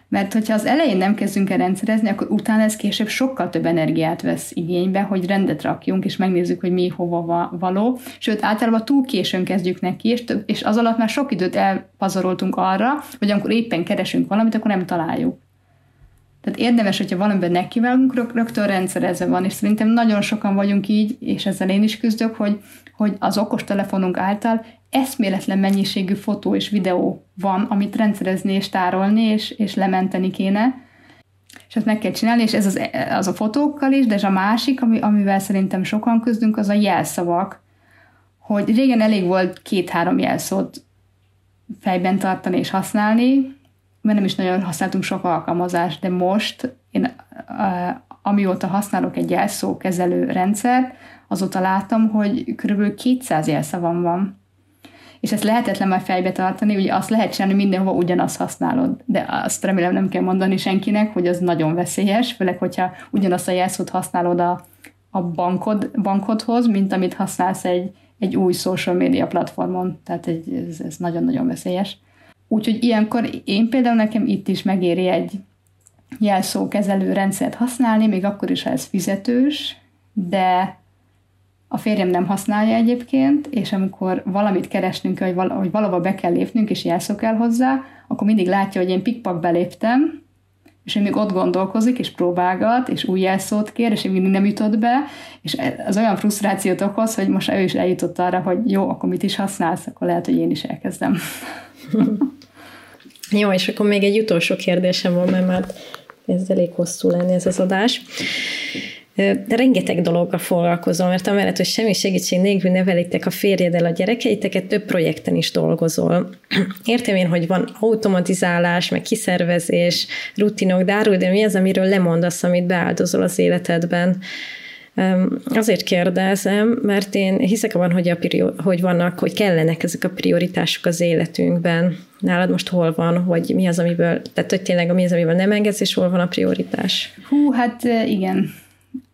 Mert hogyha az elején nem kezdünk el rendszerezni, akkor utána ez később sokkal több energiát vesz igénybe, hogy rendet rakjunk, és megnézzük, hogy mi hova való. Sőt, általában túl későn kezdjük neki, és, több, és az alatt már sok időt elpazaroltunk arra, hogy amikor éppen keresünk valamit, akkor nem találjuk. Tehát érdemes, hogyha valamiben nekivágunk, rögtön rendszerezve van, és szerintem nagyon sokan vagyunk így, és ezzel én is küzdök, hogy, hogy az okostelefonunk által eszméletlen mennyiségű fotó és videó van, amit rendszerezni és tárolni, és, és lementeni kéne, és ezt meg kell csinálni, és ez az, az a fotókkal is, de ez a másik, ami, amivel szerintem sokan küzdünk, az a jelszavak, hogy régen elég volt két-három jelszót fejben tartani és használni, mert nem is nagyon használtunk sok alkalmazást, de most én amióta használok egy jelszókezelő rendszer, azóta látom, hogy kb. 200 jelszavam van és ezt lehetetlen már fejbe tartani, ugye azt lehet csinálni, mindenhova ugyanazt használod, de azt remélem nem kell mondani senkinek, hogy az nagyon veszélyes, főleg, hogyha ugyanazt a jelszót használod a, a bankod, bankodhoz, mint amit használsz egy, egy új social media platformon, tehát egy, ez, ez nagyon-nagyon veszélyes. Úgyhogy ilyenkor én például nekem itt is megéri egy jelszókezelő rendszert használni, még akkor is, ha ez fizetős, de a férjem nem használja egyébként, és amikor valamit keresnünk, hogy, val- hogy valahova be kell lépnünk, és jelszó kell hozzá, akkor mindig látja, hogy én pikpak beléptem, és ő még ott gondolkozik, és próbálgat, és új jelszót kér, és én mindig nem jutott be, és az olyan frusztrációt okoz, hogy most ő is eljutott arra, hogy jó, akkor mit is használsz, akkor lehet, hogy én is elkezdem. jó, és akkor még egy utolsó kérdésem van, mert már ez elég hosszú lenni ez az adás. Rengeteg dologgal foglalkozom, mert amellett, hogy semmi segítség nélkül nevelitek a férjeddel a gyerekeiteket, több projekten is dolgozol. Értem én, hogy van automatizálás, meg kiszervezés, rutinok, de de mi az, amiről lemondasz, amit beáldozol az életedben? Azért kérdezem, mert én hiszek abban, hogy, a prior, hogy vannak, hogy kellenek ezek a prioritások az életünkben. Nálad most hol van, hogy mi az, amiből, tehát hogy tényleg mi az, amiből nem engedsz, és hol van a prioritás? Hú, hát igen,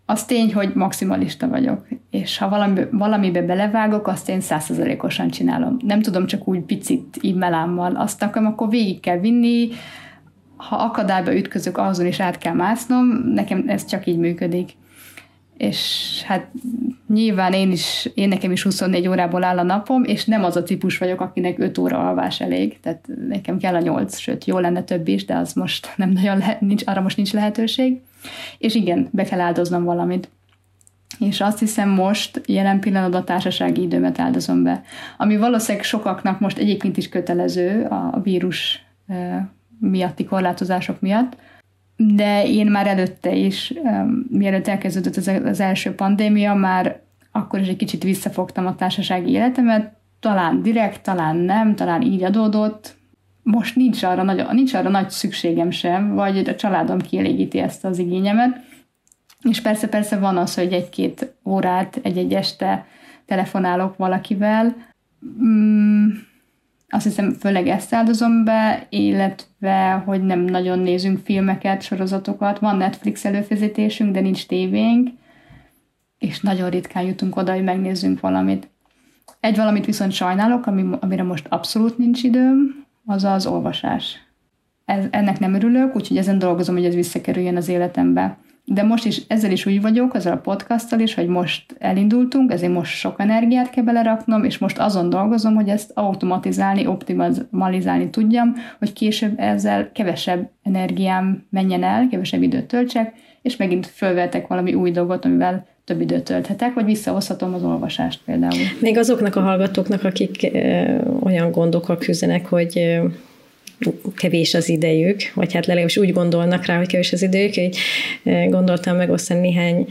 az tény, hogy maximalista vagyok, és ha valami, valamibe belevágok, azt én százszerzalékosan csinálom. Nem tudom csak úgy picit e-mailámmal azt akarom, akkor végig kell vinni, ha akadályba ütközök, azon is át kell másznom, nekem ez csak így működik. És hát nyilván én is, én nekem is 24 órából áll a napom, és nem az a típus vagyok, akinek 5 óra alvás elég, tehát nekem kell a 8, sőt, jó lenne több is, de az most nem nagyon lehet, nincs, arra most nincs lehetőség. És igen, be kell áldoznom valamit. És azt hiszem most jelen pillanatban a társasági időmet áldozom be. Ami valószínűleg sokaknak most egyébként is kötelező a vírus miatti korlátozások miatt, de én már előtte is, mielőtt elkezdődött az, első pandémia, már akkor is egy kicsit visszafogtam a társasági életemet, talán direkt, talán nem, talán így adódott, most nincs arra, nagy, nincs arra nagy szükségem sem, vagy a családom kielégíti ezt az igényemet. És persze, persze van az, hogy egy-két órát, egy-egy este telefonálok valakivel. Mm, azt hiszem, főleg ezt áldozom be, illetve, hogy nem nagyon nézünk filmeket, sorozatokat. Van Netflix előfizetésünk, de nincs tévénk, és nagyon ritkán jutunk oda, hogy megnézzünk valamit. Egy valamit viszont sajnálok, ami, amire most abszolút nincs időm, az az olvasás. Ez, ennek nem örülök, úgyhogy ezen dolgozom, hogy ez visszakerüljön az életembe. De most is ezzel is úgy vagyok, ezzel a podcasttal is, hogy most elindultunk, ezért most sok energiát kell beleraknom, és most azon dolgozom, hogy ezt automatizálni, optimalizálni tudjam, hogy később ezzel kevesebb energiám menjen el, kevesebb időt töltsek, és megint fölvetek valami új dolgot, amivel több időt tölthetek, vagy visszahozhatom az olvasást például. Még azoknak a hallgatóknak, akik ö, olyan gondokkal küzdenek, hogy ö, kevés az idejük, vagy hát legalábbis úgy gondolnak rá, hogy kevés az idejük, ö, gondoltam megosztani néhány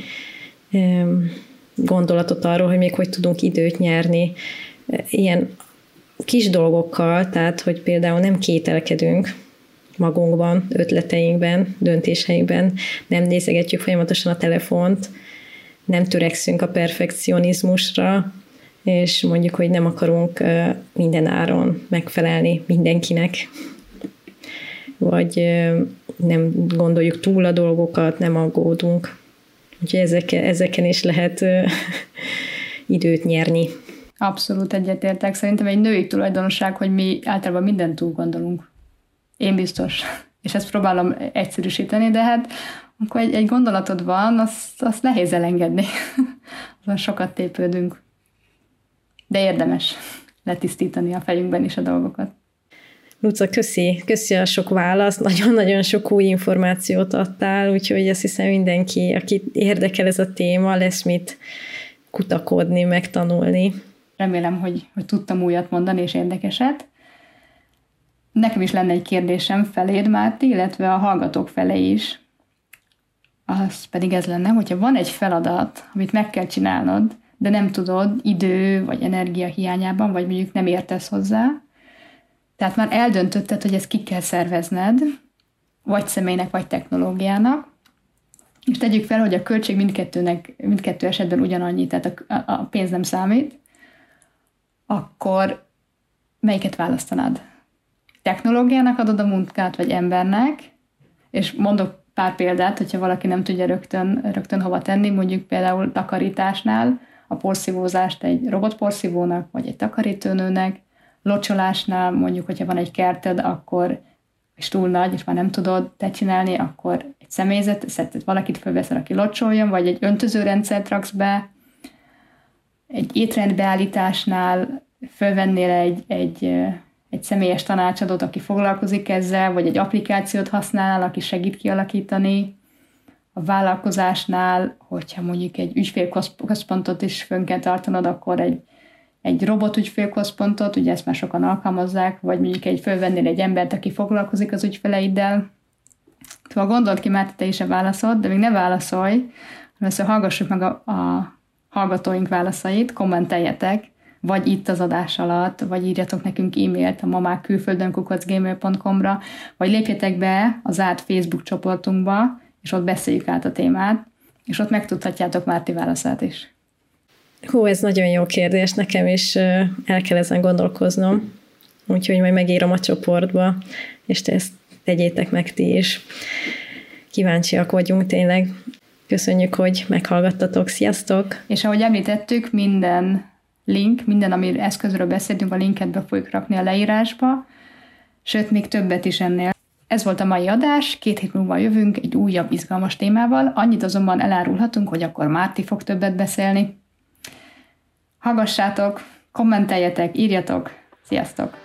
gondolatot arról, hogy még hogy tudunk időt nyerni. Ilyen kis dolgokkal, tehát hogy például nem kételkedünk, magunkban, ötleteinkben, döntéseinkben, nem nézegetjük folyamatosan a telefont, nem törekszünk a perfekcionizmusra, és mondjuk, hogy nem akarunk minden áron megfelelni mindenkinek, vagy nem gondoljuk túl a dolgokat, nem aggódunk. Úgyhogy ezeken, ezeken is lehet időt nyerni. Abszolút egyetértek. Szerintem egy női tulajdonság, hogy mi általában mindent túl gondolunk. Én biztos. És ezt próbálom egyszerűsíteni, de hát amikor egy, egy gondolatod van, azt, azt nehéz elengedni. Azon sokat tépődünk. De érdemes letisztítani a fejünkben is a dolgokat. Luca, köszi, köszi a sok választ, nagyon-nagyon sok új információt adtál, úgyhogy azt hiszem mindenki, aki érdekel ez a téma, lesz mit kutakodni, megtanulni. Remélem, hogy, hogy tudtam újat mondani és érdekeset. Nekem is lenne egy kérdésem feléd, Márti, illetve a hallgatók felé is az pedig ez lenne, hogyha van egy feladat, amit meg kell csinálnod, de nem tudod idő vagy energia hiányában, vagy mondjuk nem értesz hozzá, tehát már eldöntötted, hogy ezt ki kell szervezned, vagy személynek, vagy technológiának, és tegyük fel, hogy a költség mindkettőnek, mindkettő esetben ugyanannyi, tehát a, a pénz nem számít, akkor melyiket választanád? Technológiának adod a munkát, vagy embernek? És mondok pár példát, hogyha valaki nem tudja rögtön, rögtön hova tenni, mondjuk például takarításnál a porszívózást egy robotporszívónak, vagy egy takarítónőnek, locsolásnál mondjuk, hogyha van egy kerted, akkor és túl nagy, és már nem tudod te csinálni, akkor egy személyzet, szerinted valakit fölveszel, aki locsoljon, vagy egy öntözőrendszert raksz be, egy étrendbeállításnál fölvennél egy, egy, egy személyes tanácsadót, aki foglalkozik ezzel, vagy egy applikációt használ, aki segít kialakítani. A vállalkozásnál, hogyha mondjuk egy ügyfélközpontot is fönn kell tartanod, akkor egy egy robot ügyfélközpontot, ugye ezt már sokan alkalmazzák, vagy mondjuk egy fölvennél egy embert, aki foglalkozik az ügyfeleiddel. Szóval gondold ki, mert te is a válaszod, de még ne válaszolj, hanem hallgassuk meg a, a hallgatóink válaszait, kommenteljetek, vagy itt az adás alatt, vagy írjatok nekünk e-mailt a mamák külföldön kukacgmail.com-ra, vagy lépjetek be az árt Facebook csoportunkba, és ott beszéljük át a témát, és ott megtudhatjátok Márti válaszát is. Hú, ez nagyon jó kérdés, nekem is el kell ezen gondolkoznom, úgyhogy majd megírom a csoportba, és te ezt tegyétek meg ti is. Kíváncsiak vagyunk tényleg. Köszönjük, hogy meghallgattatok. Sziasztok! És ahogy említettük, minden link, minden, ami eszközről beszéltünk, a linket be fogjuk rakni a leírásba, sőt, még többet is ennél. Ez volt a mai adás, két hét múlva jövünk egy újabb izgalmas témával, annyit azonban elárulhatunk, hogy akkor Márti fog többet beszélni. Hallgassátok, kommenteljetek, írjatok. Sziasztok!